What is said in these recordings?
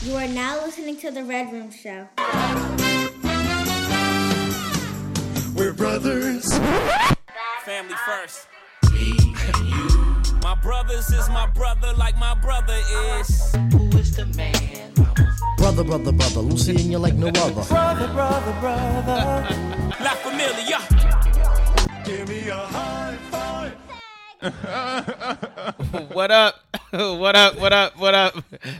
You are now listening to The Red Room Show. We're brothers. Family first. my brothers is my brother like my brother is. Who is the man? Brother, brother, brother, Lucy and you like no other. Brother, brother, brother. La familia. Give me a high five. what up? what up? What up? What up?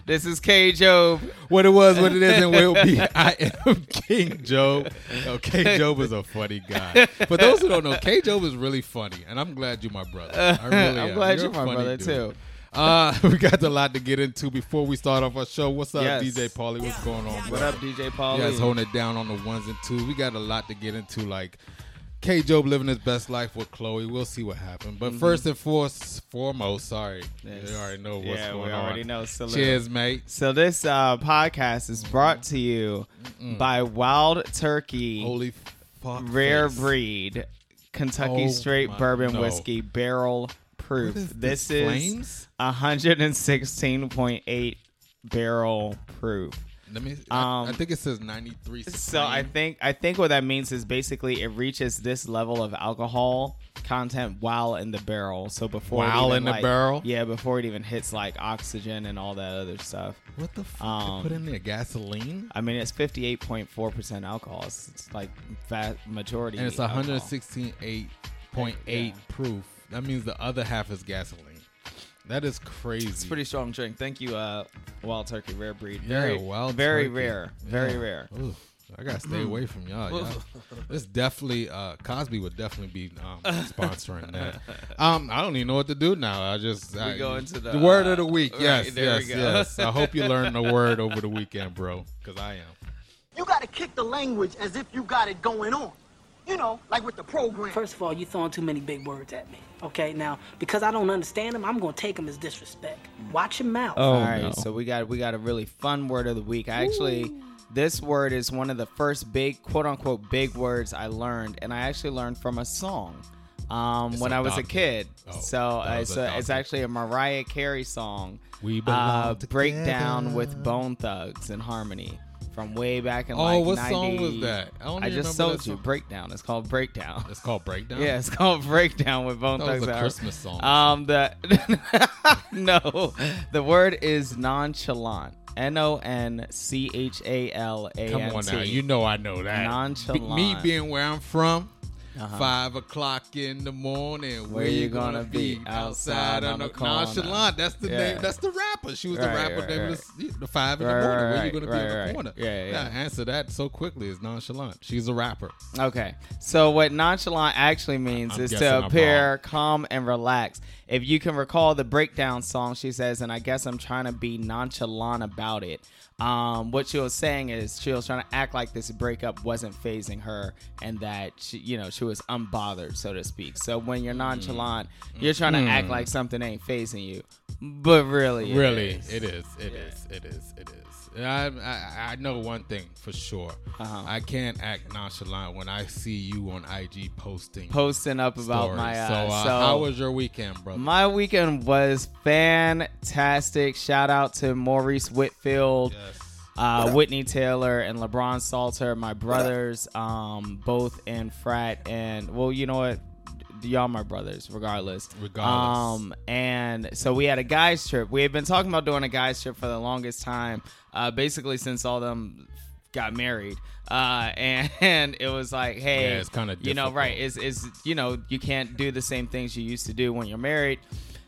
This is K Job. What it was, what it is, and will be. I am King Job. Oh, K Job is a funny guy. For those who don't know, K Job is really funny, and I'm glad you're my brother. I really I'm am. glad You're you're my brother dude. too. Uh, we got a lot to get into before we start off our show. What's up, Yes. DJ Paulie? What's going on? What up, DJ Paul? You guys holding it down on the ones and twos. We got a lot to get into, like K Job living his best life with Chloe. We'll see what happens. But first and foremost, foremost, sorry, Yes. you already know what's Yeah, going we on. already know. Salute. Cheers, mate. So this uh, podcast is brought to you by Wild Turkey Holy fuck, Rare face. Breed Kentucky Oh Straight Bourbon no. Whiskey Barrel Proof. Is this this, is 116.8 barrel proof. Let me. I, Um, I think it says ninety three. So I think I think what that means is basically it reaches this level of alcohol content while in the barrel. So before it While even, in the like- barrel? yeah, before it even hits like oxygen and all that other stuff. what the fuck um, put in there gasoline, I mean, it's fifty eight point four percent alcohol. It's, it's like fat majority, and it's one hundred sixteen eight point eight proof. That means the other half is gasoline. That is crazy. It's a pretty strong drink. Thank you, uh, Wild Turkey Rare Breed. Yeah, Very, Wild very Turkey. rare, very rare. Ooh, I gotta stay away from y'all. y'all. This definitely uh, Cosby would definitely be um, sponsoring that. Um, I don't even know what to do now. I just I, go into the, word uh, of the week. right, yes, there yes, we go. yes. I hope you learned the word over the weekend, bro, because I am. You gotta kick the language as if you got it going on. You know, like with the program. First of all, you throwing too many big words at me. Okay, now because I don't understand them, I'm gonna take them as disrespect. Watch your mouth. All right, so we got we got a really fun word of the week. I actually this word is one of the first big quote unquote big words I learned, and I actually learned from a song. Um, It's when I was a kid, Oh, so uh, it's, a, it's actually a Mariah Carey song. We belong uh, breakdown together. with Bone Thugs-n-Harmony from way back in Oh, like what 90, song was that? I I just that you breakdown. It's called breakdown. It's called breakdown. Yeah, it's called Breakdown with Bone That was a Christmas song. Um, the no, the word is nonchalant. N O N C H A L A N T. Come on now, you know I know that. Nonchalant. Me being where I'm from, Uh-huh. five o'clock in the morning. Where, you you gonna gonna be? Outside Outside on the corner. nonchalant. That's the Yeah. name. That's the rapper. She was the rapper. right, name right. was the five in Right, the morning. right, Where right, you gonna be right, in the right. corner? Yeah, yeah. Answer that so quickly is nonchalant. She's a rapper. Okay, so what nonchalant actually means I'm is to appear calm and relaxed. If you can recall the breakdown song, she says, and I guess I'm trying to be nonchalant about it. Um, what she was saying is she was trying to act like this breakup wasn't phasing her, and that she, you know, she was unbothered, so to speak. So when you're nonchalant, you're trying to act like something ain't phasing you, but really, it really, is. it is. It is. It is. It is. I, I I know one thing for sure. Uh-huh. I can't act nonchalant when I see you on IG posting posting up about stories. my uh, so, uh, so how was your weekend, brother? My weekend was fantastic. Shout out to Maurice Whitfield, uh, Whitney Taylor, and LeBron Salter, my brothers, um, both in frat. And well, you know what? Y'all my brothers, regardless. Regardless. Um, and so we had a guys trip. We had been talking about doing a guys trip for the longest time, uh, basically since all them got married. Uh, and, and it was like, hey, Yeah, it's kinda you know, right? It's is you know, you can't do the same things you used to do when you're married.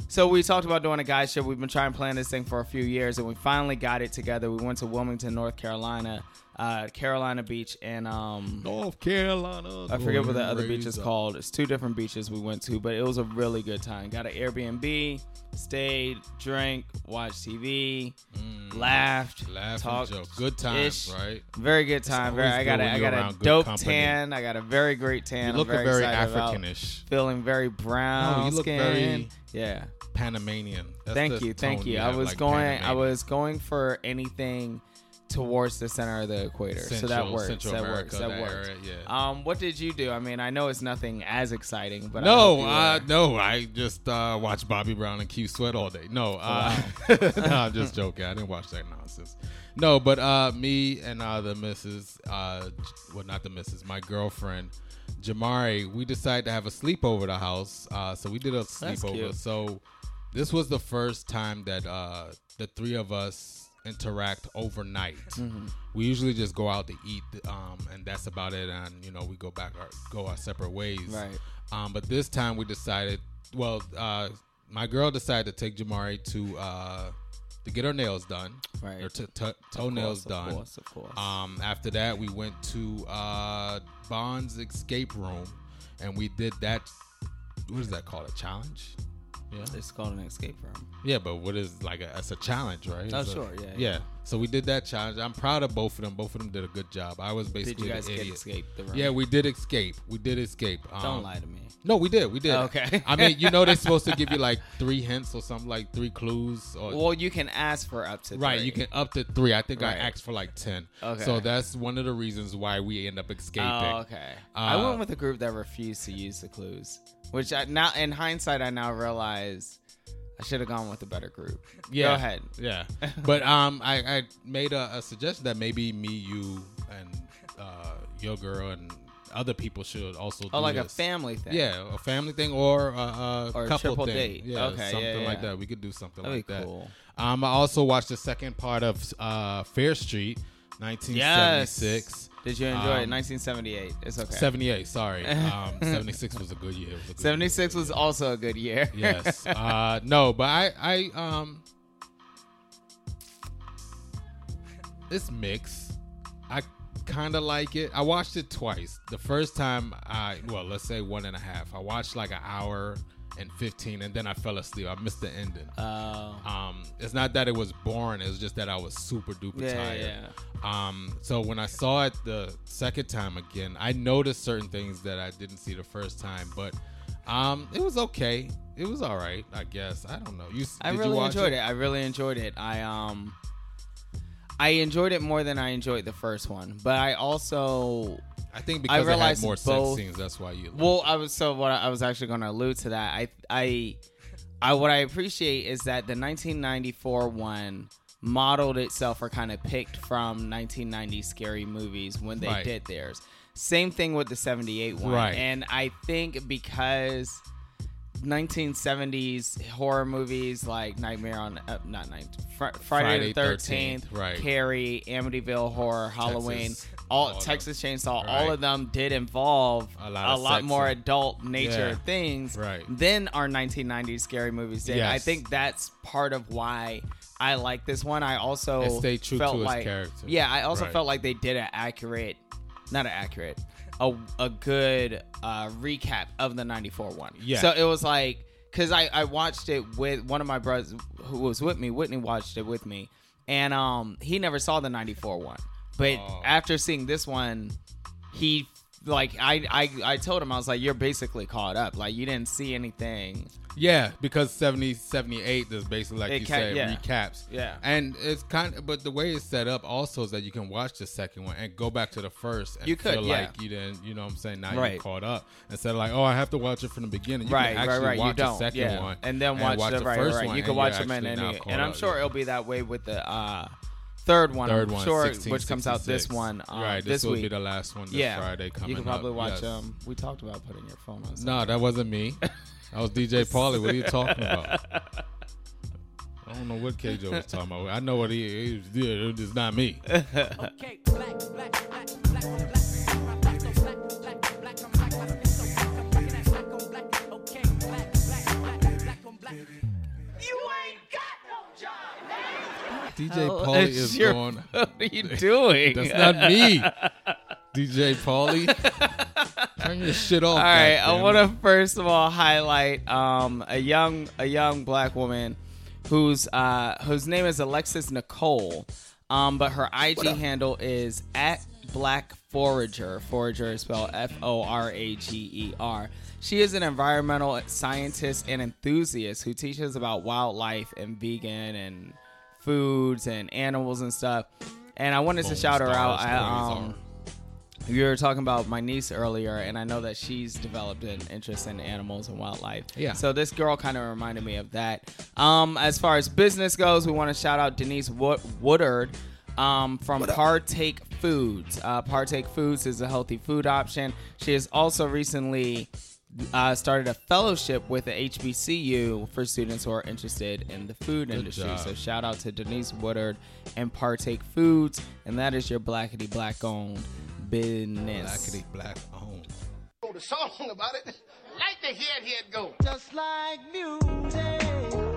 So we talked about doing a guys trip. We've been trying to plan this thing for a few years, and we finally got it together. We went to Wilmington, North Carolina, uh, Carolina Beach, and um, North Carolina. I forget what the other beach is called. It's two different beaches we went to, but it was a really good time. Got an Airbnb, stayed, drank, watched TV, laughed, Laugh and talked. Good times, ish. right? Very good time. Very, I got a, I got a dope company. tan. I got a very great tan. You look very, very. Africanish. Feeling very brown. No, you look skin. very- yeah. Panamanian. That's Thank you, thank tone you. I was like going. I was going for anything towards the center of the equator. so that works. Central that America, works. That that works. area, yeah. Um, what did you do? I mean, I know it's nothing as exciting, but no, you uh, no, I just uh, watched Bobby Brown and Q Sweat all day. No, uh, no, I'm just joking. I didn't watch that nonsense. No, but uh, me and uh, the missus, uh, well, not the missus, my girlfriend, Jamari, we decided to have a sleepover at the house. Uh, so we did a sleepover. So this was the first time that uh, the three of us interact overnight. Mm-hmm. We usually just go out to eat, um, and that's about it. And you know, we go back our go our separate ways. Right. Um, but this time we decided. Well, uh, my girl decided to take Jamari to uh, to get her nails done. Right. Her t- t- toenails done. Of course, of course. Um, after that, we went to uh, Bond's escape room, and we did that. What is that called? A challenge? Yeah. it's called an escape room. Yeah, but what is like a, it's a challenge, right? Oh, It's a- sure, yeah, yeah. yeah. So we did that challenge. I'm proud of both of them. Both of them did a good job. I was Did basically you guys idiot. escape the room? Yeah, we did escape. We did escape. Um, Don't lie to me. No, we did. We did. Okay. I mean, you know, they're supposed to give you like three hints or something, like three clues. Or, Well, you can ask for up to right, three. you can up to three. I think Right. I asked for like ten. Okay. So that's one of the reasons why we end up escaping. Oh, okay. I Uh, went with a group that refused to use the clues, which I now, in hindsight, I now realize I should have gone with a better group. Yeah. Go ahead. Yeah. but um, I, I made a, a suggestion that maybe me, you, and uh, your girl and other people should also do Oh, like a family thing. Yeah, a family thing or a, a Or a couple triple thing. date. Yeah, Okay, yeah, something like that. We could do something That'd like be that. cool. Um, I also watched the second part of uh, Fear Street, 1976. Did you enjoy it? Um, 1978. It's okay. 78, sorry. Um, 76 was a good year. It a good 76 was also a good year. yes. Uh, no, but I, I, um, it's mixed. I kind of like it. I watched it twice. The first time, I, well, let's say one and a half. I watched like an hour and 15, and then I fell asleep. I missed the ending. Oh. Um, it's not that it was boring. It was just that I was super duper Yeah, tired. yeah. Um, so when I saw it the second time again, I noticed certain things that I didn't see the first time, but um, it was okay. It was all right, I guess. I don't know. You I did you really watch enjoyed it? I really enjoyed it. I um I enjoyed it more than I enjoyed the first one, but I also I think I because it had realized more sex scenes, that's why you. Well, I was so what I, I was actually going to allude to that. I I I what I appreciate is that the 1994 one modeled itself or kind of picked from 1990 scary movies when they Right. did theirs. Same thing with the 78 one. Right. And I think because 1970s horror movies like Nightmare on uh, not Night Fr- Friday, Friday the 13th, 13th, right. Carrie, Amityville Horror, Halloween, all, all of Texas Chainsaw, All of them did involve A lot of sex more adult nature Yeah. things Right. than our 1990s scary movies did. I think that's part of why I like this one. I also felt like, character. Yeah, I also Right. felt like they did an accurate, not an accurate, a, a good uh, recap of the 94 one. Yeah. So it was like, because I, I watched it with one of my brothers who was with me. Whitney watched it with me. And um, he never saw the 94 one. But Oh. after seeing this one, he like I, I I told him I was like you're basically caught up like you didn't see anything Yeah, because 70, 78 is basically like It you ca- said yeah. recaps. Yeah. and it's kind of, but the way it's set up also is that you can watch the second one and go back to the first and You could, feel yeah. like you didn't, you know what I'm saying? Now Right. you're caught up instead of like, oh, I have to watch it from the beginning. You right can right actually right you watch don't the second yeah one and then watch, the, right first right one you can and watch them in any and I'm sure it'll be that way with the uh third one Third I'm one, sure 16, which comes out this one um, right, this, this, will week be the last one this yeah Friday coming you can probably up. watch yes. um we talked about putting your phone on No, that wasn't me. That was DJ Pauly. What are you talking about? I don't know what KJ was talking about. I know what he, he was doing. It's not me. Okay, black, black, black, black black. Black DJ Paulie is your- going. what are you doing That's not me. DJ Paulie. Turn your shit off. All right, I want to first of all highlight um, a young a young black woman whose uh, whose name is Alexis Nicole, um, but her IG handle is at Black Forager. Forager is spelled F O R A G E R. She is an environmental scientist and enthusiast who teaches about wildlife and vegan and foods and animals and stuff. And I wanted to shout her out. stars, I, um, you were talking about my niece earlier, and I know that she's developed an interest in animals and wildlife. Yeah. So this girl kind of reminded me of that. Um, as far as business goes, we want to shout out Denise Wood- Woodard um, from Partake Foods. Uh, Partake Foods is a healthy food option. She has also recently uh, started a fellowship with the HBCU for students who are interested in the food industry. job. So shout out to Denise Woodard and Partake Foods, and that is your blackity black owned business. Blackity black owned. wrote a song about it. Like to hear it, hear it go. Just like music.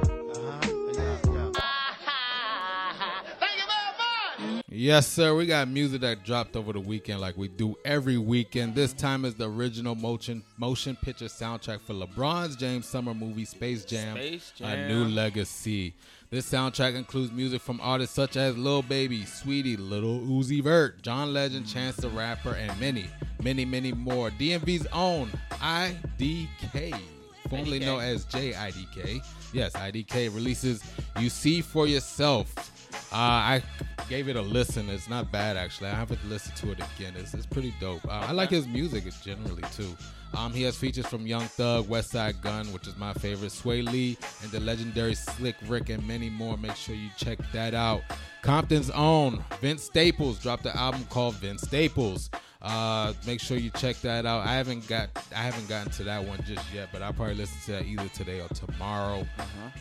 Yes, sir. We got music that dropped over the weekend, like we do every weekend. This time is the original motion motion picture soundtrack for LeBron's James summer movie Space Jam: Space A New Legacy. This soundtrack includes music from artists such as Lil Baby, Saweetie, Little Uzi Vert, John Legend, Chance the Rapper, and many, many, many more. DMV's own IDK, formerly IDK. known as Jay IDK. Yes, IDK releases You See For Yourself. Uh, I gave it a listen. It's not bad actually. I haven't listened to it again. It's, it's pretty dope. Uh, I like his music generally too. Um, he has features from Young Thug, Westside Gunn, which is my favorite, Swae Lee, and the legendary Slick Rick, and many more. Make sure you check that out. Compton's own Vince Staples dropped an album called Vince Staples. Uh, make sure you check that out. I haven't got I haven't gotten to that one just yet, but I'll probably listen to that either today or tomorrow.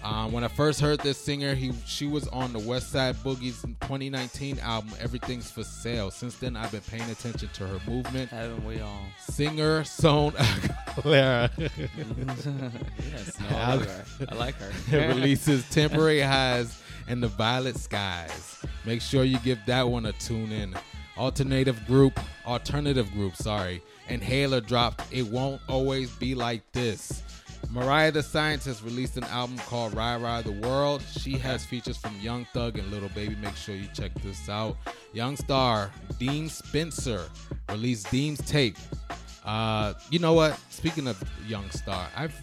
Um, when I first heard this singer, he she was on the Westside Boogie's 2019 album Everything's for Sale. Since then, I've been paying attention to her movement. Haven't we all? Singer, song, Clara yes, no, I like her. I like her. releases Temporary Highs and the Violet Skies. Make sure you give that one a tune in. Alternative group, alternative group, sorry. and Inhaler dropped It Won't Always Be Like This. Mariah the Scientist released an album called Ride Ride the World. She has features from Young Thug and Little Baby. Make sure you check this out. Young Star, Dean Spencer released Dean's tape. Uh, you know what? Speaking of Young Star, I've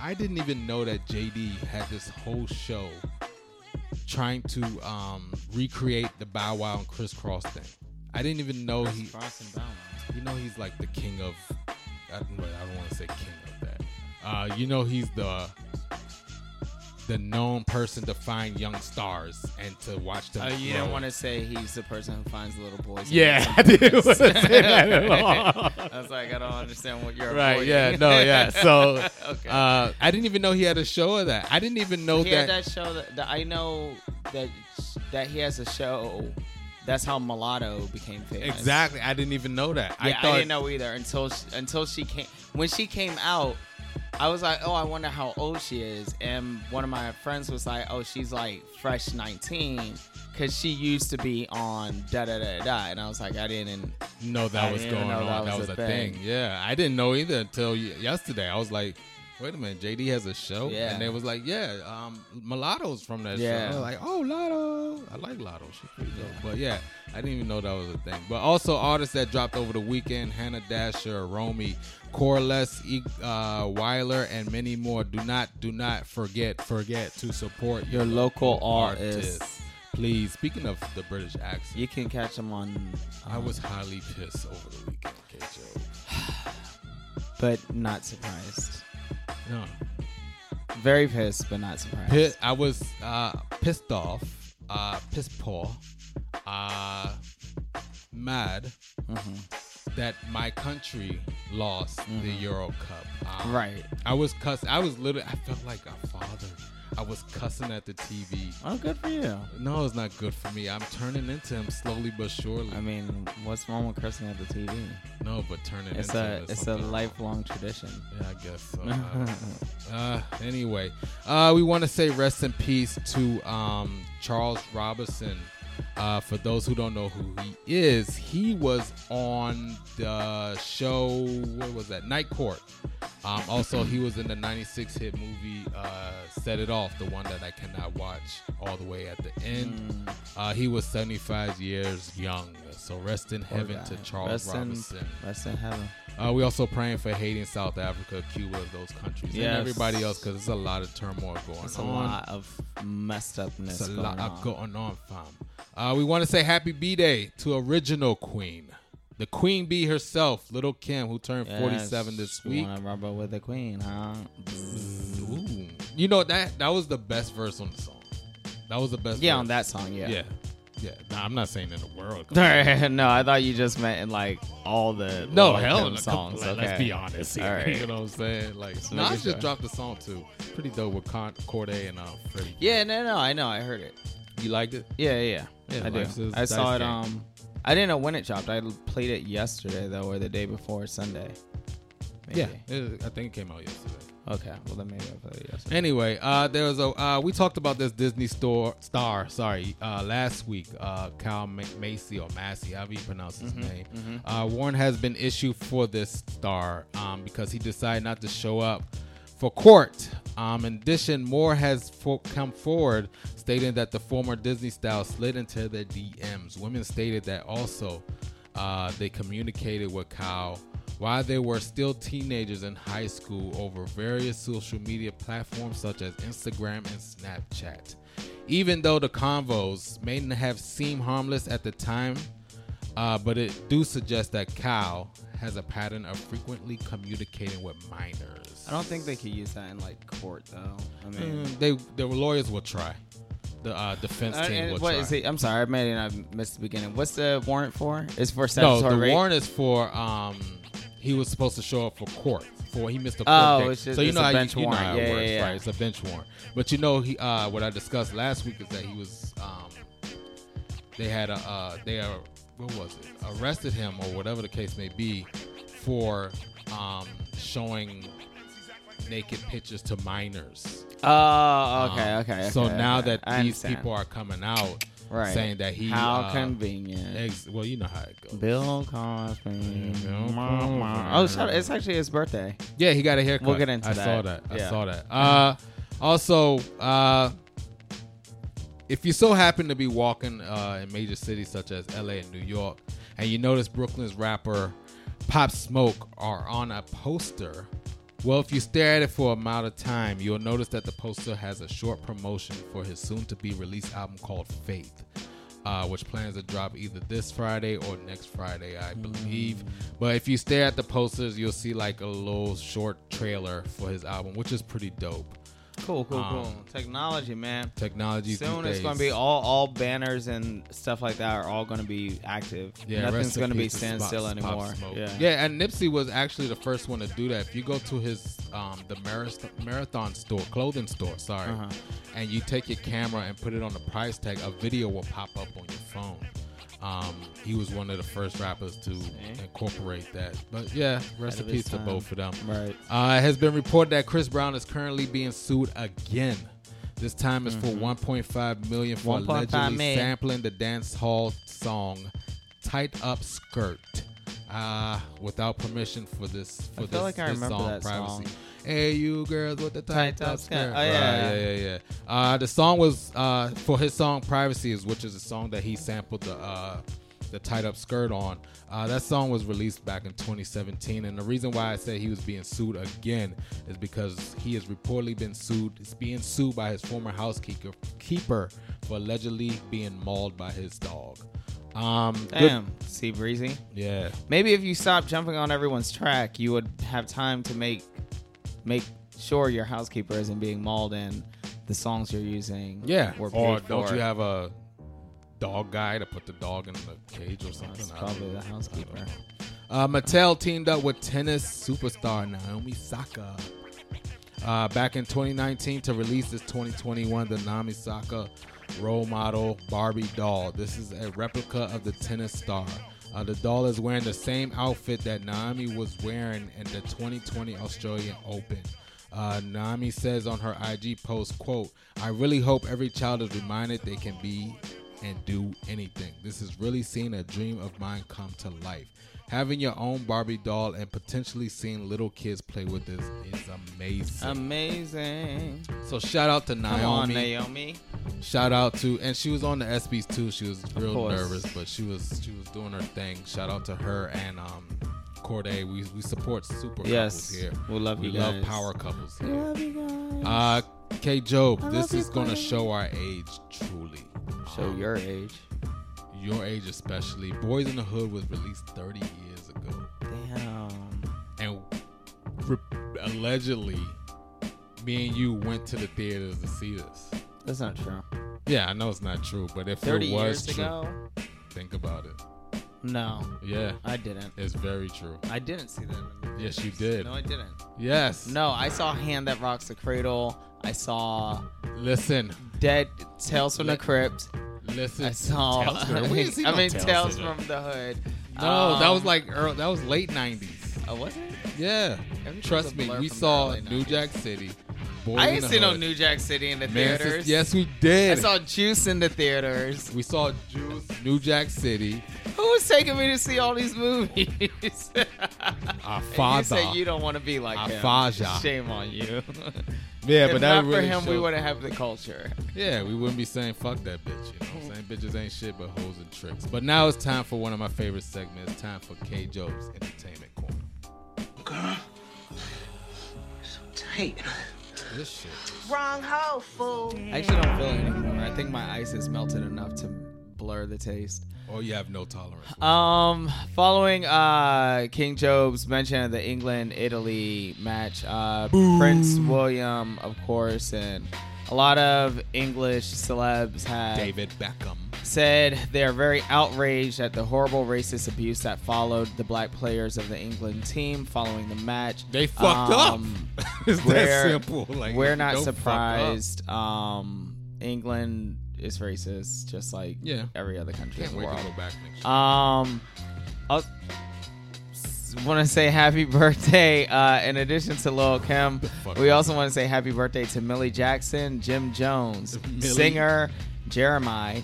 I didn't even know that JD had this whole show trying to um, recreate the Bow Wow and Kris Kross thing. I didn't even know he. You know he's like the king of. I don't, don't want to say king of that. Uh, you know he's the the known person to find young stars and to watch them. Oh, you grow. don't want to say he's the person who finds little boys. Yeah, I them didn't want to say that at all. I was like, I don't understand what you're Right? avoiding. Yeah. No. Yeah. So, Okay. uh, I didn't even know he had a show of that. I didn't even know that he that. had that show that, that I know that that he has a show. That's how Mulatto became famous. Exactly. I didn't even know that. Yeah, I, thought, didn't know either until she, until she came. When she came out, I was like, oh, I wonder how old she is. And one of my friends was like, oh, she's like fresh 19 because she used to be on da da da da. And I was like, I didn't. know that I was going on. that That was was, a a thing. thing. Yeah, I didn't know either until yesterday. I was like, wait a minute, JD has a show, Yeah. and they was like, yeah, um, Mulatto's from that Yeah. show. I like, oh, Lotto, I like Lotto. She's pretty dope. But yeah, I didn't even know that was a thing. But also artists that dropped over the weekend: Hannah Dasher, Romy, Corless, E- uh, Weiler, and many more. Do not, do not forget, forget to support Your local artists. Please. Speaking of the British accent, You can catch them on. I um, was highly pissed over the weekend, KJ. but not surprised. No. Very pissed, but not surprised. I was uh, pissed off, uh, pissed poor, uh, mad that my country lost the Euro Cup. Um, Right. I was cuss. I was literally. I felt like a father. I was cussing at the TV. Oh, good for you. No, it's not good for me. I'm turning into him slowly but surely. I mean, what's wrong with cursing at the TV? no, but turning It's into a him it's a something lifelong tradition. Yeah, I guess so. Uh, uh, anyway, uh, we want to say rest in peace to um, Charles Robinson. Uh, for those who don't know who he is, he was on the show. What was that? Night Court. Um, also, he was in the '96 hit movie uh, "Set It Off," the one that I cannot watch all the way at the end. Uh, he was 75 years young. So rest in heaven to Charles rest Robinson. In, rest in heaven. Uh, we also praying for Haiti and South Africa, Cuba, those countries, Yes. and everybody else because there's a lot of turmoil going on. It's a lot of messed upness. It's a going lot on. going on, fam. Uh, we want to say happy B-Day to original queen, the queen bee herself, Little Kim, who turned 47 this week. Want to rumble with the queen, huh? Ooh. You know that that was the best verse on the song. That was the best. Yeah, verse. on that song, yeah. Yeah, yeah. Nah, I'm not saying in the world. no, I thought you just meant in like all the No, Lil' hell no. songs. Let- okay. Let's be honest here. Right. You know what I'm saying? Like, Just Nas just sure. dropped the song too. Pretty dope with Con- Cordae and uh, Freddie. Yeah, no, no, I know, I heard it. You liked it? Yeah, yeah, Yeah, I do. A I saw it. game. Um, I didn't know when it dropped. I played it yesterday though, or the day before Sunday. Maybe. Yeah, it- I think it came out yesterday. Okay. Well, then maybe I it yesterday. Anyway, uh, there was a uh, we talked about this Disney store star. Sorry, uh, last week, uh, Cal Ma- Macy or Massey, however you pronounce his name. Uh, warrant has been issued for this star um, because he decided not to show up for court. Um, in addition, more has fo- come forward stating that the former Disney style slid into their DMs. Women stated that also uh, they communicated with Kyle while they were still teenagers in high school over various social media platforms such as Instagram and Snapchat. Even though the convos may have seemed harmless at the time, uh, but it do suggest that Kyle has a pattern of frequently communicating with minors. I don't think they could use that in like court though. I mean, Mm, they their lawyers will try. The uh, defense Uh, team will what try. is it? I'm sorry, I may have missed the beginning. What's the warrant for? It's for No, the rape? warrant is for um he was supposed to show up for court for he missed a court Oh, it's just- so you it's know a how bench you, you know warrant. how it Yeah, works, yeah, yeah. right? It's a bench warrant. But you know he uh what I discussed last week is that he was um they had a uh they uh what was it arrested him or whatever the case may be for um showing naked pictures to minors. Oh, okay, Um, okay. So okay, now okay. that I these understand. people are coming out Right. saying that he How uh, convenient. Ex- well, you know how it goes. Bill Cosby. Bill Oh, it's actually his birthday. Yeah, he got a haircut. We'll get into I that. saw that. I saw that. Uh, also, uh, if you so happen to be walking uh, in major cities such as LA and New York, and you notice Brooklyn's rapper Pop Smoke are on a poster, well, if you stare at it for a amount of time, you'll notice that the poster has a short promotion for his soon-to-be released album called Faith. Uh, which plans to drop either this Friday or next Friday, I believe. But if you stare at the posters, you'll see like a little short trailer for his album, which is pretty dope. Cool, cool, Um, cool. Technology, man. Technology. Soon it's going to be all all banners and stuff like that are all going to be active. Yeah, Nothing's going to be standstill anymore. Yeah. yeah, and Nipsey was actually the first one to do that. If you go to his um, the marathon, marathon store, clothing store, sorry, Uh-huh. and you take your camera and put it on the price tag, a video will pop up on your phone. Um, he was one of the first rappers to incorporate that. But yeah, rest in peace to both of them. Right. Uh, it has been reported that Chris Brown is currently being sued again. This time is for 1.5 million for 1.5 allegedly million. sampling the dance hall song "Tight Up Skirt" uh, without permission for this for I feel this, like I this remember song that privacy. song. Hey, you girls with the tight, Tight up up skirt. Oh, Right, yeah. yeah, yeah, yeah. Uh, the song was uh, for his song "Privacy," is which is a song that he sampled the uh, the tight up skirt on. Uh, that song was released back in 2017, and the reason why I say he was being sued again is because he has reportedly been sued. He's being sued by his former housekeeper keeper for allegedly being mauled by his dog. Um, good- See, Breezy. yeah. Maybe if you stop jumping on everyone's track, you would have time to make make sure your housekeeper isn't being mauled and the songs you're using. Yeah. were Or paid don't for. you have a dog guy to put the dog in the cage or something? That's probably the housekeeper. Uh, Mattel teamed up with tennis superstar Naomi Osaka uh, back in 2019 to release this 2021 the Naomi Osaka role model Barbie doll. This is a replica of the tennis star. Uh, the doll is wearing the same outfit that Naomi was wearing in the 2020 Australian Open. Uh, Naomi says on her IG post, "quote I really hope every child is reminded they can be and do anything. This is really seeing a dream of mine come to life. Having your own Barbie doll and potentially seeing little kids play with this is amazing. Amazing. so shout out to Come Naomi. on, Naomi. Shout out to and she was on the ESPYs too. She was real nervous, but she was she was doing her thing. Shout out to her and um Cordae. We we support super Yes. couples here. We love we you love guys. power couples here. Uh, K. Job, this is gonna show our age truly. Show your age. Your age especially. Boys in the Hood was released 30 years ago, Damn. and re- allegedly, me and you went to the theaters to see this. That's not true. Yeah, I know it's not true, but if 30 it was years true, ago? think about it. No. Yeah, I didn't. it's very true. I didn't see that. in the. Yes, you did. No, I didn't. Yes. No, I saw Hand That Rocks the Cradle. I saw Listen, Dead Tales from the Crypt. Listen. I saw. Tales from the- we I mean, Tales Tales from the- Hood. No, that was Um, like early, that was late 90s. Oh, was it? Yeah. Everything's Trust me, we saw New Jack City. Boys I in ain't the seen no New Jack City in the Man, theaters. yes, we did. I saw Juice in the theaters. we saw Juice, New Jack City. Who was taking me to see all these movies? Our And you father. say you don't want to be like Our him. father. Shame on you. Yeah, if but that not really for him, we wouldn't have the culture. Yeah, we wouldn't be saying fuck that bitch. You know what I'm saying? Bitches ain't shit but hoes and tricks. But now it's time for one of my favorite segments. Time for K. Job's Entertainment Corner. Girl, so tight. This shit. Wrong hoe, fool. I actually don't feel it anymore. I think my ice has melted enough to blur the taste. Oh, you have no tolerance. Um, following uh King Job's mention of the England Italy match, uh Prince William, of course, and a lot of English celebs have David Beckham. said they are very outraged at the horrible racist abuse that followed the black players of the England team following the match. They fucked Um, up. it's that we're- simple. Like We're not don't fuck up. surprised. Um, England is racist, just like Yeah. every other country Can't in the world. go back next year. Um, I want to say happy birthday. Uh, in addition to Lil Kim, fuck we also want to say happy birthday to Millie Jackson, Jim Jones, Millie? singer Jeremiah,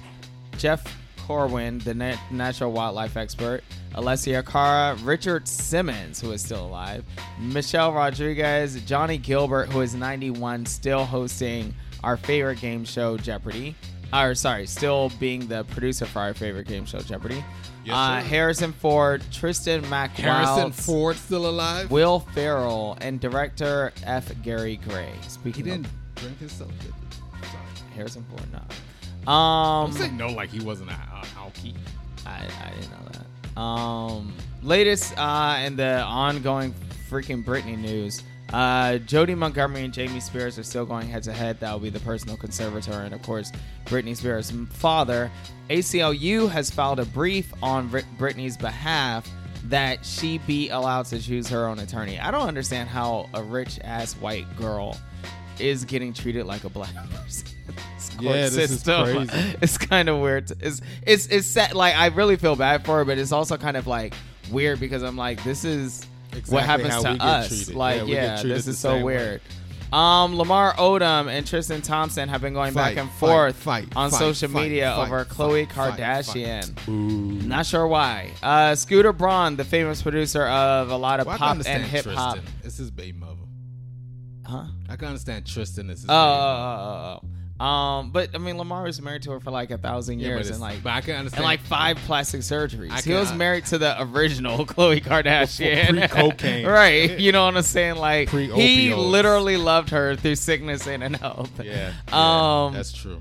Jeff Corwin, the nat- natural wildlife expert, Alessia Cara, Richard Simmons, who is still alive, Michelle Rodriguez, Johnny Gilbert, who is 91, still hosting our favorite game show, Jeopardy. Or sorry, still being the producer for our favorite game show, Jeopardy. Yes, uh. Harrison Ford, Tristan Mack Wilds, Harrison Ford still alive? Will Ferrell, and director F. Gary Gray. Speaking he didn't of drink himself. did he? Sorry. Harrison Ford, no. Um, Don't say no like he wasn't a uh, alky. I, I didn't know that. Um, latest uh, in the ongoing freaking Britney news. Uh, Jodi Montgomery and Jamie Spears are still going head to head. That will be the personal conservator, and of course, Britney Spears' father. ACLU has filed a brief on Brit- Britney's behalf that she be allowed to choose her own attorney. I don't understand how a rich ass white girl is getting treated like a black person. This court Yeah, this is crazy. It's kind of weird. It's it's it's set like I really feel bad for her, but it's also kind of like weird because I'm like this is what happens to we get us. treated. Like Yeah, yeah, this is so same way. weird. Um, Lamar Odom and Tristan Thompson have been going Fight, back and forth fight, on fight, social fight, media over Khloe Kardashian. Not sure why. Uh, Scooter Braun, the famous producer of a lot of Well, pop and hip hop. It's his baby mother. Huh? I can understand Tristan is his Oh, oh, oh, oh, oh. Um, but I mean, Lamar was married to her for like a thousand Yeah, but years it's- and like but I can understand- and like five plastic surgeries. I he can- was married to the original Khloe Kardashian, pre-cocaine. right? You know what I'm saying? Like he Pre-opioids. literally loved her through sickness and in health. Yeah, yeah, Um, that's true.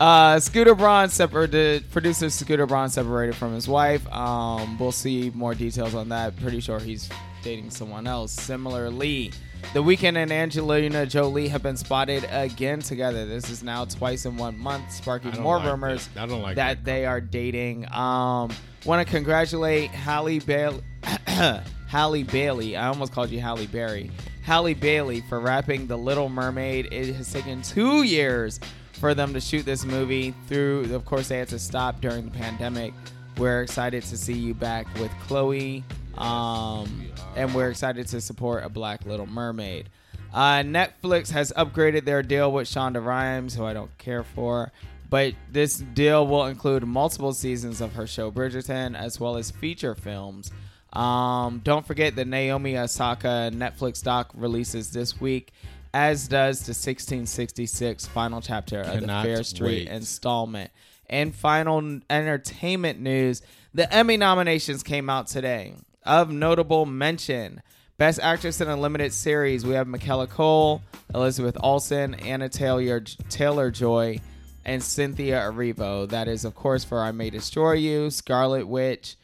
Uh, Scooter Braun separated. Producer Scooter Braun separated from his wife. Um, we'll see more details on that. Pretty sure he's dating someone else. Similarly, The Weeknd and Angelina Jolie have been spotted again together. This is now twice in one month, sparking more like rumors that. Like that they are dating. Um, want to congratulate Halle Bailey. Halle Bailey. I almost called you Halle Berry. Halle Bailey for wrapping The Little Mermaid. It has taken two years for them to shoot this movie. Through, of course, they had to stop during the pandemic. We're excited to see you back with Chloe, um, and we're excited to support a Black Little Mermaid. Uh, Netflix has upgraded their deal with Shonda Rhimes, who I don't care for. But this deal will include multiple seasons of her show Bridgerton, as well as feature films. Um, don't forget the Naomi Osaka Netflix doc releases this week, as does the 1666 final chapter of the Fear Street wait. installment. And final entertainment news: the Emmy nominations came out today. Of notable mention. Best actress in a limited series, we have Michaela Coel, Elizabeth Olsen, Anya Taylor Taylor Joy, and Cynthia Erivo. That is, of course, for I May Destroy You, Scarlet Witch,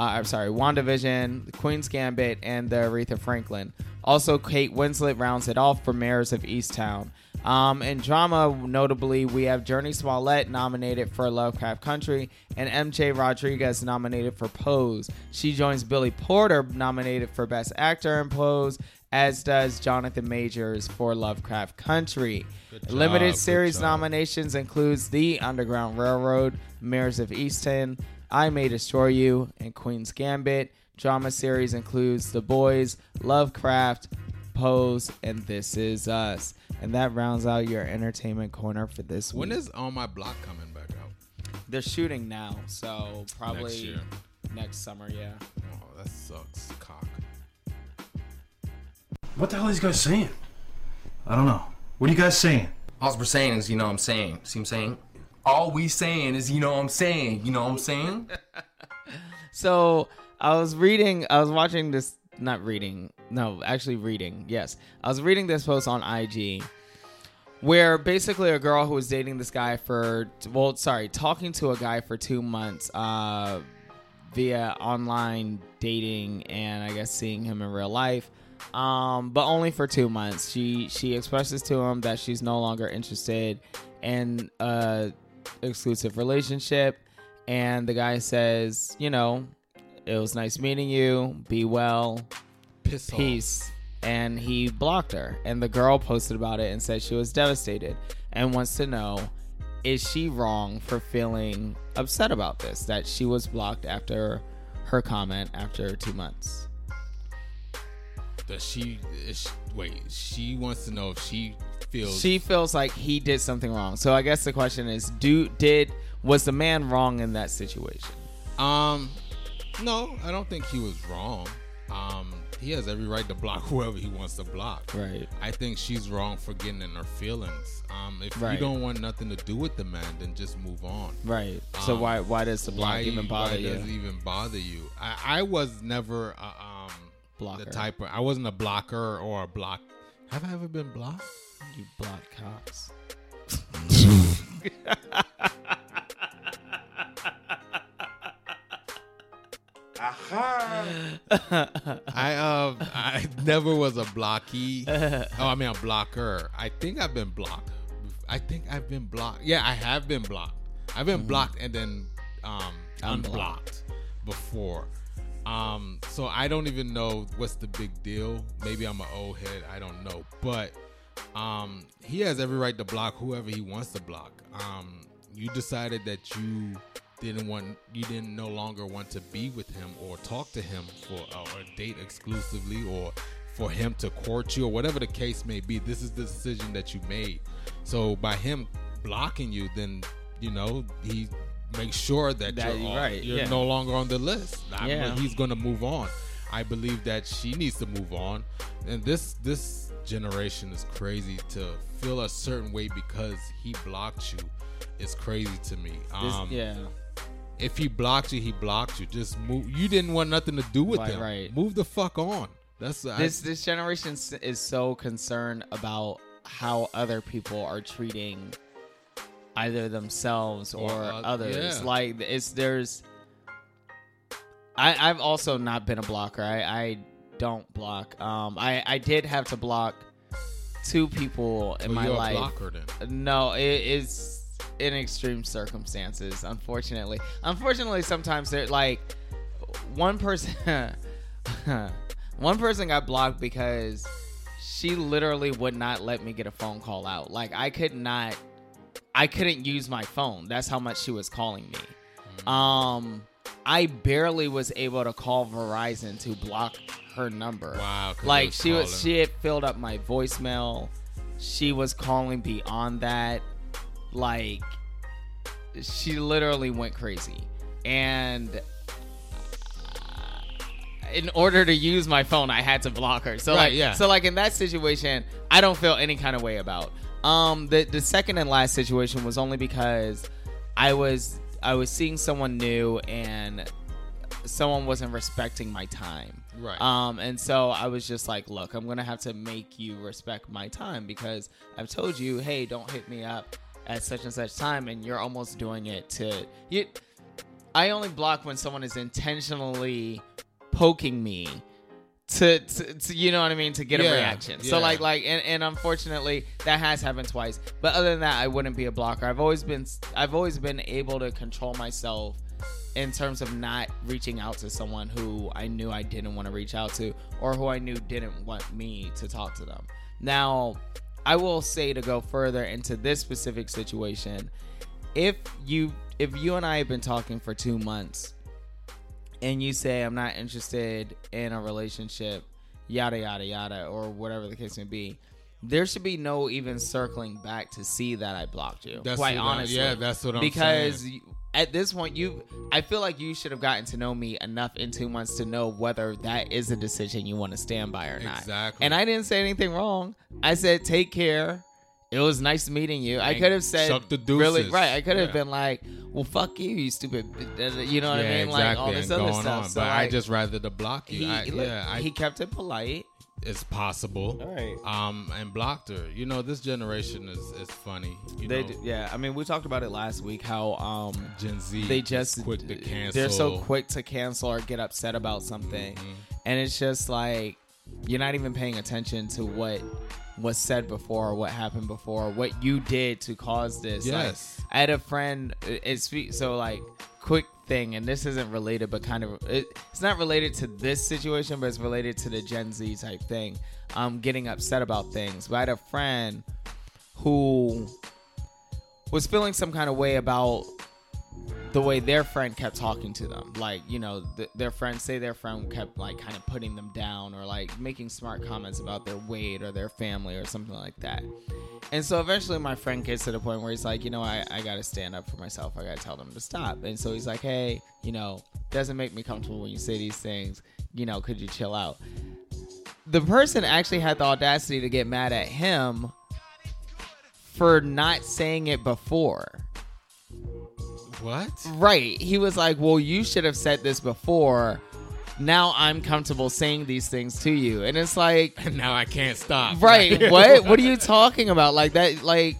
uh, I'm sorry, WandaVision, The Queen's Gambit, and the Aretha Franklin. Also, Kate Winslet rounds it off for Mare of Easttown. Um, in drama, notably, we have Jurnee Smollett nominated for Lovecraft Country and MJ Rodriguez nominated for Pose. She joins Billy Porter nominated for Best Actor in Pose, as does Jonathan Majors for Lovecraft Country. job, Limited series nominations includes The Underground Railroad, Mare of Easttown, I May Destroy You, and Queen's Gambit. Drama series includes The Boys, Lovecraft, Pose, and This Is Us. And that rounds out your entertainment corner for this week. When is On My Block coming back out? They're shooting now, so probably Next year. next summer, yeah. Oh, that sucks. Cock. What the hell are these guys saying? I don't know. What are you guys saying? All we're saying is, you know what I'm saying. See what I'm saying? All we saying is, you know what I'm saying. You know what I'm saying? So I was reading, I was watching this, not reading, no, actually reading. Yes, I was reading this post on IG where basically a girl who was dating this guy for, well, sorry, talking to a guy for two months uh, via online dating and I guess seeing him in real life. Um, but only for two months. She she expresses to him that she's no longer interested in a exclusive relationship, and the guy says, you know, it was nice meeting you. Be well. Piss off. Peace. And he blocked her. And the girl posted about it and said she was devastated and wants to know is she wrong for feeling upset about this? That she was blocked after her comment after two months. Does she, is she? Wait, she wants to know if she feels. She feels like he did something wrong. So I guess the question is do did was the man wrong in that situation? Um, no, I don't think he was wrong. Um, he has every right to block whoever he wants to block. Right. I think she's wrong for getting in her feelings. Um, if Right. you don't want nothing to do with the man, then just move on. Right. So Um, why why does the block why, even bother why you? does it even bother you? I, I was never a, um Blocker. the type of I wasn't a blocker or a block. Have I ever been blocked? You block cops. I um I never was a blocky. oh, I mean a blocker. I think I've been blocked. I think I've been blocked. Yeah, I have been blocked. I've been blocked and then um Unblocked. unblocked before. Um, so I don't even know what's the big deal. Maybe I'm an old head. I don't know, but um, he has every right to block whoever he wants to block. Um, you decided that you didn't want, you didn't no longer want to be with him or talk to him for uh, or date exclusively or for him to court you or whatever the case may be. This is the decision that you made. So by him blocking you, then you know he makes sure that, That- you're, right, you're yeah. no longer on the list. I Yeah. he's going to move on. I believe that she needs to move on, and this this generation is crazy to feel a certain way because he blocked you. Is crazy to me. This- Um, yeah. If he blocked you, he blocked you. Just move. You didn't want nothing to do with Right, him. right. Move the fuck on. That's I- This this generation is so concerned about how other people are treating either themselves or, Or, uh, others. yeah. Like it's there's. I I've also not been a blocker. I I don't block. Um, I I did have to block two people in Oh, my life. No, it is in extreme circumstances. Unfortunately, unfortunately, sometimes they're like one person. one person got blocked because she literally would not let me get a phone call out. Like I could not, I couldn't use my phone. That's how much she was calling me. Mm-hmm. Um, I barely was able to call Verizon to block her number. Wow. Like was she was, calling. she had filled up my voicemail. She was calling beyond that. Like she literally went crazy, and in order to use my phone, I had to block her. So Right, like, yeah. so like in that situation, I don't feel any kind of way about. Um, the the second and last situation was only because I was I was seeing someone new and someone wasn't respecting my time. Right. Um, and so I was just like, look, I'm gonna have to make you respect my time because I've told you, hey, don't hit me up at such and such time, and you're almost doing it to you. I only block when someone is intentionally poking me to, to, to you know what I mean to get Yeah, a reaction. So like like and, and unfortunately that has happened twice. But other than that, I wouldn't be a blocker. I've always been I've always been able to control myself in terms of not reaching out to someone who I knew I didn't want to reach out to or who I knew didn't want me to talk to them. Now, I will say to go further into this specific situation, if you if you and I have been talking for 2 months and you say I'm not interested in a relationship, yada yada yada, or whatever the case may be, there should be no even circling back to see that I blocked you. That's quite what I- honestly, yeah, that's what I'm because saying. you- at this point, you, I feel like you should have gotten to know me enough in two months to know whether that is a decision you want to stand by or not. Exactly. And I didn't say anything wrong. I said, "Take care." It was nice meeting you. I could have said, chuck the really right. I could have Yeah. been like, "Well, fuck you, you stupid," you know what yeah, I mean? exactly. Like all this and other stuff. on. So, but I just rather to block you. he, I, look, yeah, I, he kept it polite. it's possible. All right. Um, and blocked her. You know, this generation is is funny. You They know, d- yeah, I mean, we talked about it last week how um Gen Z they just quick to cancel. They're so quick to cancel or get upset about something, Mm-hmm. and it's just like you're not even paying attention to what was said before, what happened before, what you did to cause this. Like, Yes. I had a friend. It's so like quick thing, and this isn't related, but kind of it, it's not related to this situation, but it's related to the Gen Z type thing. Um, getting upset about things. But I had a friend who was feeling some kind of way about the way their friend kept talking to them. Like you know th- their friend say their friend kept like kind of putting them down or like making smart comments about their weight or their family or something like that. And so eventually my friend gets to the point where he's like you know i, I gotta stand up for myself. I gotta tell them to stop. And so he's like hey you know doesn't make me comfortable when you say these things. You know could you chill out? The person actually had the audacity to get mad at him for not saying it before what? Right. He was like, Well, you should have said this before. Now I'm comfortable saying these things to you. And it's like And now I can't stop. Right. what? What are you talking about? Like that like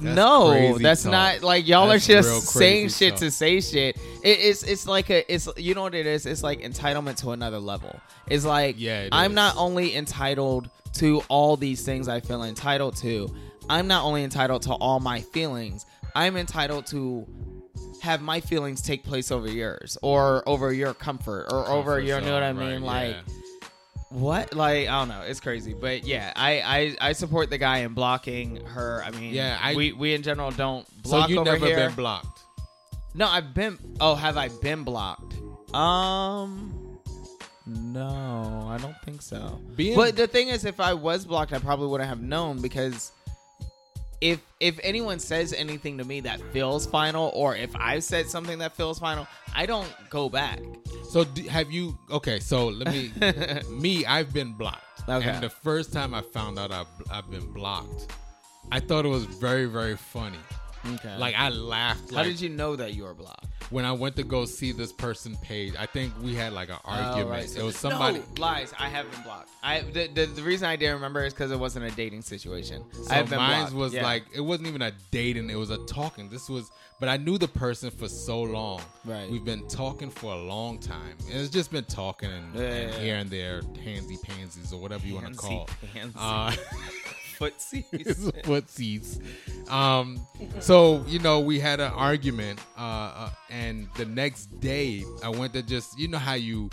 That's no, that's talk. not like y'all That's are just saying shit talk. to say shit. It, it's it's like a it's you know what it is. It's like entitlement to another level. It's like Yeah, it I'm is. not only entitled to all these things I feel entitled to. I'm not only entitled to all my feelings. I'm entitled to have my feelings take place over yours or over your comfort or over Comfort your you know what I mean right, like yeah. what? Like I don't know. It's crazy. But yeah I, I I support the guy in blocking her. I mean Yeah, I- we we in general don't block So block you over never here. been blocked? no I've been oh have I been blocked? Um no I don't think so. Being- but the thing is if I was blocked I probably wouldn't have known because if if anyone says anything to me that feels final or if I've said something that feels final I don't go back So d- have you? Okay, so let me. me, I've been blocked. Okay. And the first time I found out I've, I've been blocked, I thought it was very very funny. okay Like I laughed. how did you know that you were blocked when I went to go see this person page? I think we had like an argument. Oh, right. So it was somebody. No, lies. I have been blocked. I the, the, the reason I didn't remember is because it wasn't a dating situation. So I have been mine blocked. was Yeah. like it wasn't even a dating; it was a talking. This was, but I knew the person for so long. Right. We've been talking for a long time, and it's just been talking and, Yeah, and yeah, here and there, handsy pansies or whatever you want to call. pansy. Uh, footsies. footsies. Um, so you know, we had an argument, uh, uh, and the next day I went to just, you know how you,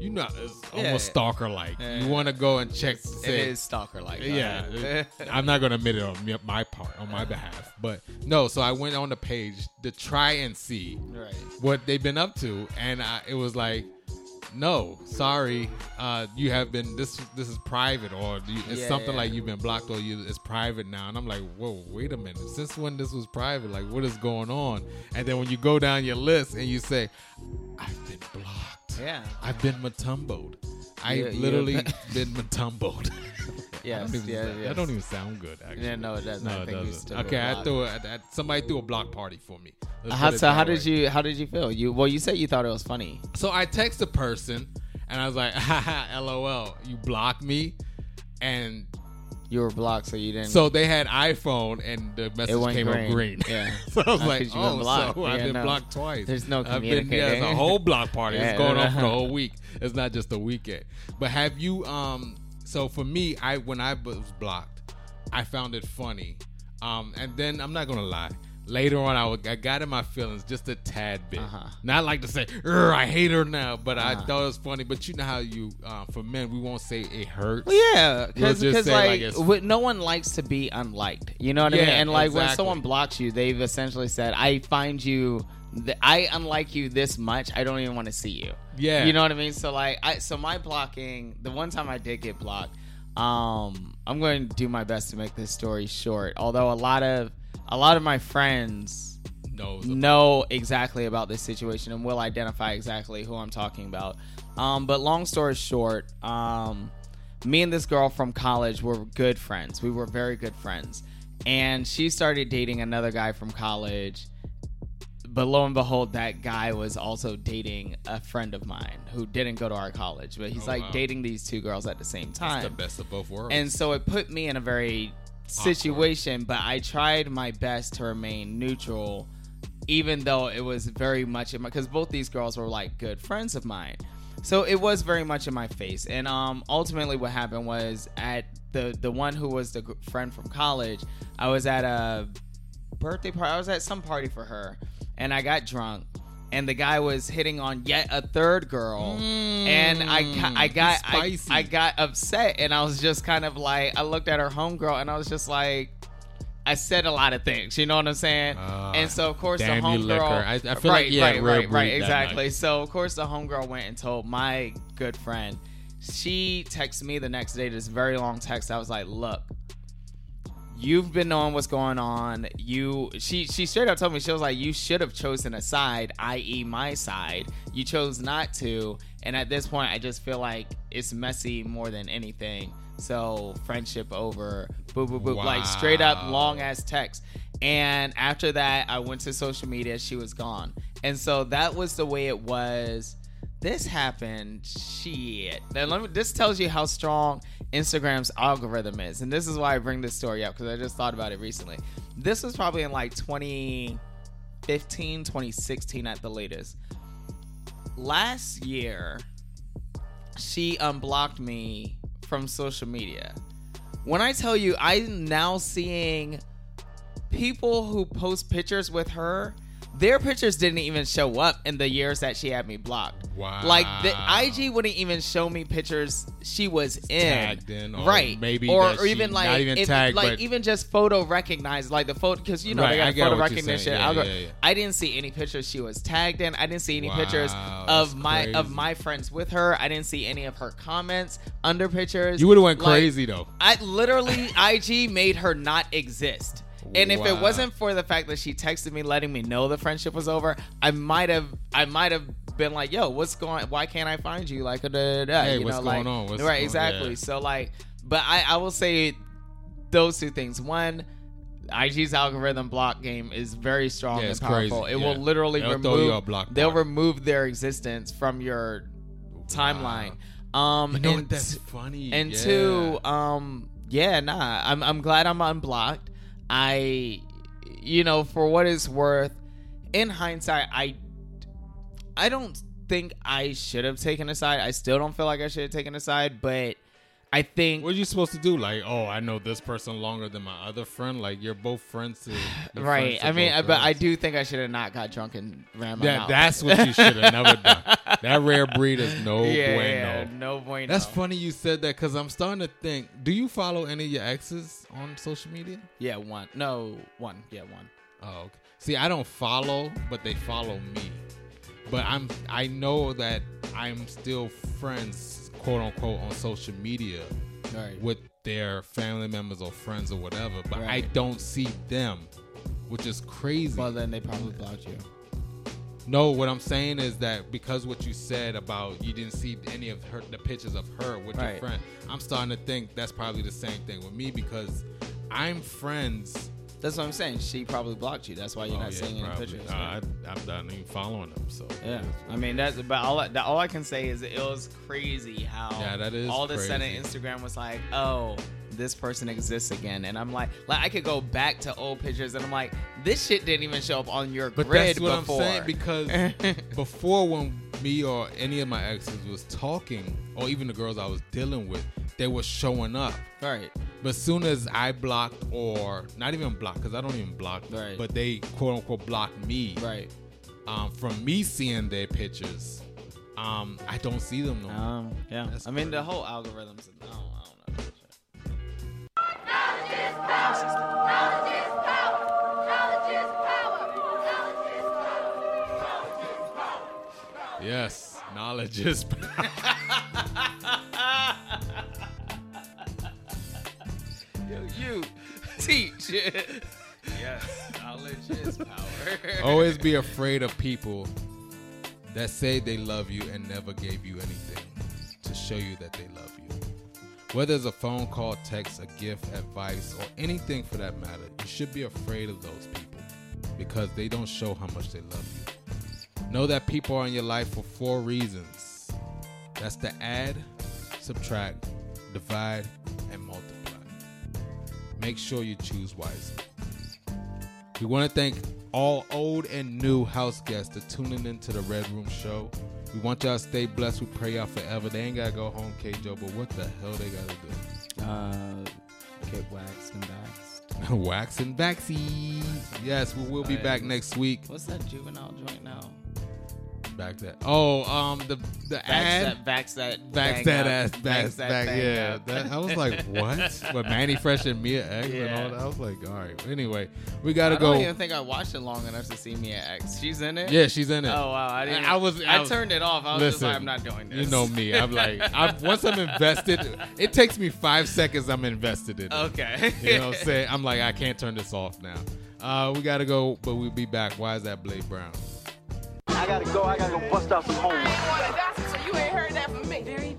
you know, it's Yeah. almost stalker like. Yeah. You want to go and check. To say, is stalker like. yeah, it- I'm not gonna admit it on my part, on my behalf, but no. So I went on the page to try and see Right. what they've been up to, and I, it was like, no, sorry, uh, you have been this. This is private, or you, it's Yeah, something yeah. like you've been blocked, or you it's private now. And I'm like, whoa, wait a minute. Since when this was private? Like, what is going on? And then when you go down your list and you say, I've been blocked. Yeah. I've been mutomboed. I've Yeah, literally been mutomboed. Yes, That don't yeah, that don't even sound good. Actually, Yeah, no, it doesn't. I No, it think doesn't. Okay, I threw it. Somebody threw a block party for me. How, so how did way. you how did you feel? You well, you said you thought it was funny. So I text a person and I was like, haha, lol, you blocked me. And You were blocked, so you didn't. so they had iPhone and the message came green. up green. Yeah. so I was like, 'cause you've been oh, so I've Yeah, been no. blocked twice. There's no I've been, yeah, it's a whole block party. Yeah. It's going on for the whole week. It's not just a weekend. But have you, um, so for me, I, when I was blocked, I found it funny. Um, and then I'm not going to lie. Later on, I, would- I got in my feelings just a tad bit. Uh-huh. Not like to say, I hate her now, but I Uh-huh. thought it was funny. But you know how you, uh, for men, we won't say it hurts. Well, yeah, We'll because like, no one likes to be unliked. You know what I mean? Yeah, And like when someone blocks you, they've essentially said, "I find you, th- I unlike you this much. I don't even want to see you." Yeah. you know what I mean. So like, I so my blocking, the one time I did get blocked, um, I'm going to do my best to make this story short. Although a lot of a lot of my friends know exactly about this situation and will identify exactly who I'm talking about. Um, but long story short, um, me and this girl from college were good friends. We were very good friends. And she started dating another guy from college. But lo and behold, that guy was also dating a friend of mine who didn't go to our college. But he's Oh, like wow. dating these two girls at the same time. That's the best of both worlds. And so it put me in a very situation, but I tried my best to remain neutral, even though it was very much in my because both these girls were like good friends of mine. So it was very much in my face. And um, ultimately, what happened was at the the one who was the friend from college, I was at a birthday party. I was at some party for her, and I got drunk. And the guy was hitting on yet a third girl, and I I got I. I got upset, and I was just kind of like I looked at her homegirl, and I was just like. I said a lot of things, you know what I'm saying? Ah, and so of course the homegirl, I- I feel right, like had right, right, right, exactly. So of course the homegirl went and told my good friend. She texted me the next day this very long text. I was like, "Look, you've been knowing what's going on. You she she straight up told me she was like, you should have chosen a side, i.e. my side. You chose not to, and at this point, I just feel like it's messy more than anything. So friendship over, boop boop boop, like straight up long ass text. And after that, I went to social media. She was gone, and so that was the way it was. This happened. Shit. Let me. This tells you how strong Instagram's algorithm is, and this is why I bring this story up because I just thought about it recently. This was probably in like 2015, 2016 at the latest. Last year, she unblocked me from social media. When I tell you, I'm now seeing people who post pictures with her. Their pictures didn't even show up in the years that she had me blocked. Wow. Like the IG wouldn't even show me pictures she was in, Tagged in, or right? maybe or, or even like not even if- tagged, like even just photo recognized, like the photo because you know Right, they got photo recognition. Yeah, yeah, yeah. I didn't see any pictures she was tagged in. I didn't see any pictures of my of my friends with her. I didn't see any of her comments under pictures. You would've went Like, crazy, though. I literally IG made her not exist. And if it wasn't for the fact that she texted me letting me know the friendship was over, I might have I might have been like, "Yo, what's going? Why can't I find you?" Like, da, da, da, Hey, you what's know, going like, on? What's right? going- exactly. yeah. So like, but I I will say those two things. One. IG's algorithm block game is very strong Yeah, and powerful. crazy, It yeah. will literally They'll remove. throw you a block they'll remove their existence from your timeline. Um, You know and? That's funny. And Yeah. two, um, yeah, nah, I'm I'm glad I'm unblocked. I, you know, for what it's worth, in hindsight, I, I don't think I should have taken a side. I still don't feel like I should have taken a side, but I think What are you supposed to do? Like, oh, I know this person longer than my other friend. Like, you're both friends to. you're right. friends to I mean, but I do think I should have not got drunk and ran my That, mouth. that's what you should have never done. That rare breed is no Yeah, bueno. yeah, no bueno. That's funny you said that because I'm starting to think. Do you follow any of your exes on social media? Yeah, one. No, one. Yeah, one. Oh, okay. See, I don't follow, but they follow me. But I'm I know that I'm still friends, quote unquote, on social media Right. with their family members or friends or whatever. But I don't see them, which is crazy. Well, then they probably blocked you. No, what I'm saying is that because what you said about you didn't see any of her the pictures of her with Right. your friend, I'm starting to think that's probably the same thing with me because I'm friends. That's what I'm saying. She probably blocked you. That's why you're Oh, not yeah, seeing any pictures. Uh, I, I'm not even following them. So Yeah, I mean that's but all I, all I can say is it was crazy how Yeah, that is all of a sudden. Instagram was like, oh, this person exists again, and I'm like, like I could go back to old pictures, and I'm like, this shit didn't even show up on your But grid that's what before. I'm saying because before when me or any of my exes was talking, or even the girls I was dealing with, they were showing up. Right. But soon as I blocked or not even blocked, because I don't even block, Right. but they quote unquote blocked me. Right. Um, from me seeing their pictures, um, I don't see them no more. Um, yeah. That's I mean, the whole algorithms. I don't, I don't know. Yes, knowledge is. Yo, teach. yes, knowledge is power. Always be afraid of people that say they love you and never gave you anything to show you that they love you. Whether it's a phone call, text, a gift, advice, or anything for that matter, you should be afraid of those people because they don't show how much they love you. Know that people are in your life for four reasons that's to add, subtract, divide, and multiply. Make sure you choose wisely. We want to thank all old and new house guests for tuning into the Red Room Show. We want y'all to stay blessed. We pray y'all forever. They ain't gotta go home, K Joe, but what the hell they gotta do? Uh, get waxed and waxed. Wax and. Yes, we will be back next week. What's that juvenile joint now? Back that. Oh, um, the the Vax ad. that, vax that, Backs that ass, Vax backs that back, bang yeah. That, I was like, what? But Mannie Fresh and Mia X and all that. I was like, all right. Anyway, we gotta I go. I don't even think I watched it long enough to see Mia X. She's in it. Yeah, she's in it. Oh wow, I didn't. I was. I, was- turned it off. I was just like, I'm not doing this. You know me. I'm like, I'm, once I'm invested, it takes me five seconds. I'm invested in it. Okay. You know what I'm saying? I'm like, I can't turn this off now. Uh, we gotta go, but we'll be back. Why is that Blade Brown? I gotta go. I gotta go bust out some homes. So you ain't heard that from me. Very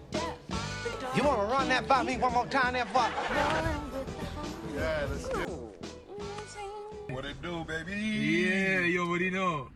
You wanna run that by me one more time, there, fuck? Yeah, let's get What it do, baby? Yeah, you already know.